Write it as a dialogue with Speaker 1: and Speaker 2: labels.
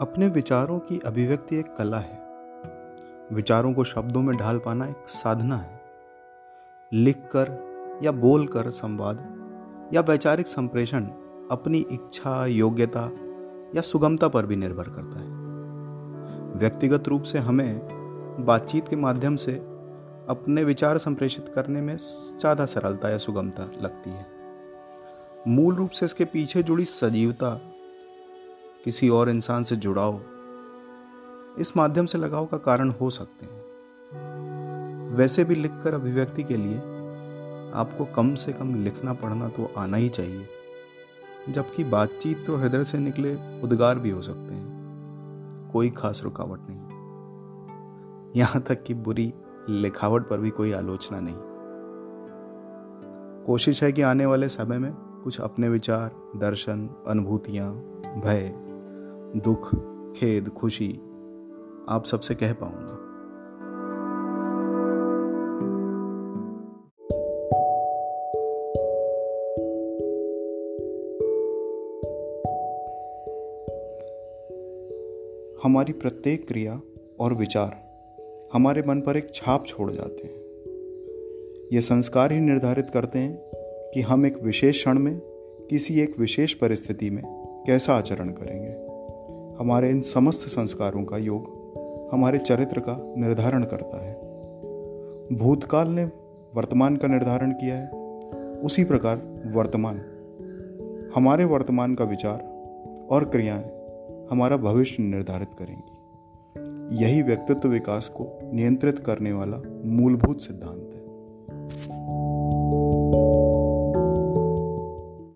Speaker 1: अपने विचारों की अभिव्यक्ति एक कला है। विचारों को शब्दों में ढाल पाना एक साधना है। लिखकर या बोलकर संवाद या वैचारिक संप्रेषण अपनी इच्छा, योग्यता या सुगमता पर भी निर्भर करता है। व्यक्तिगत रूप से हमें बातचीत के माध्यम से अपने विचार संप्रेषित करने में ज़्यादा सरलता या सुगमता लगती है। मूल रूप से इसके पीछे जुड़ी सजीवता किसी और इंसान से जुड़ाव, इस माध्यम से लगाव का कारण हो सकते हैं। वैसे भी लिखकर अभिव्यक्ति के लिए आपको कम से कम लिखना पढ़ना तो आना ही चाहिए, जबकि बातचीत तो हृदय से निकले उद्गार भी हो सकते हैं। कोई खास रुकावट नहीं। यहाँ तक कि बुरी लिखावट पर भी कोई आलोचना नहीं। कोशिश है कि आने वाले समय में कुछ अपने विचार, दर्शन, अनुभूतियाँ, भय दुख, खेद, खुशी आप सबसे कह पाऊँगा। हमारी प्रत्येक क्रिया और विचार हमारे मन पर एक छाप छोड़ जाते हैं। ये संस्कार ही निर्धारित करते हैं कि हम एक विशेष क्षण में किसी एक विशेष परिस्थिति में कैसा आचरण करेंगे। हमारे इन समस्त संस्कारों का योग हमारे चरित्र का निर्धारण करता है। भूतकाल ने वर्तमान का निर्धारण किया है। उसी प्रकार वर्तमान, हमारे वर्तमान का विचार और क्रियाएँ हमारा भविष्य निर्धारित करेंगी। यही व्यक्तित्व विकास को नियंत्रित करने वाला मूलभूत सिद्धांत है।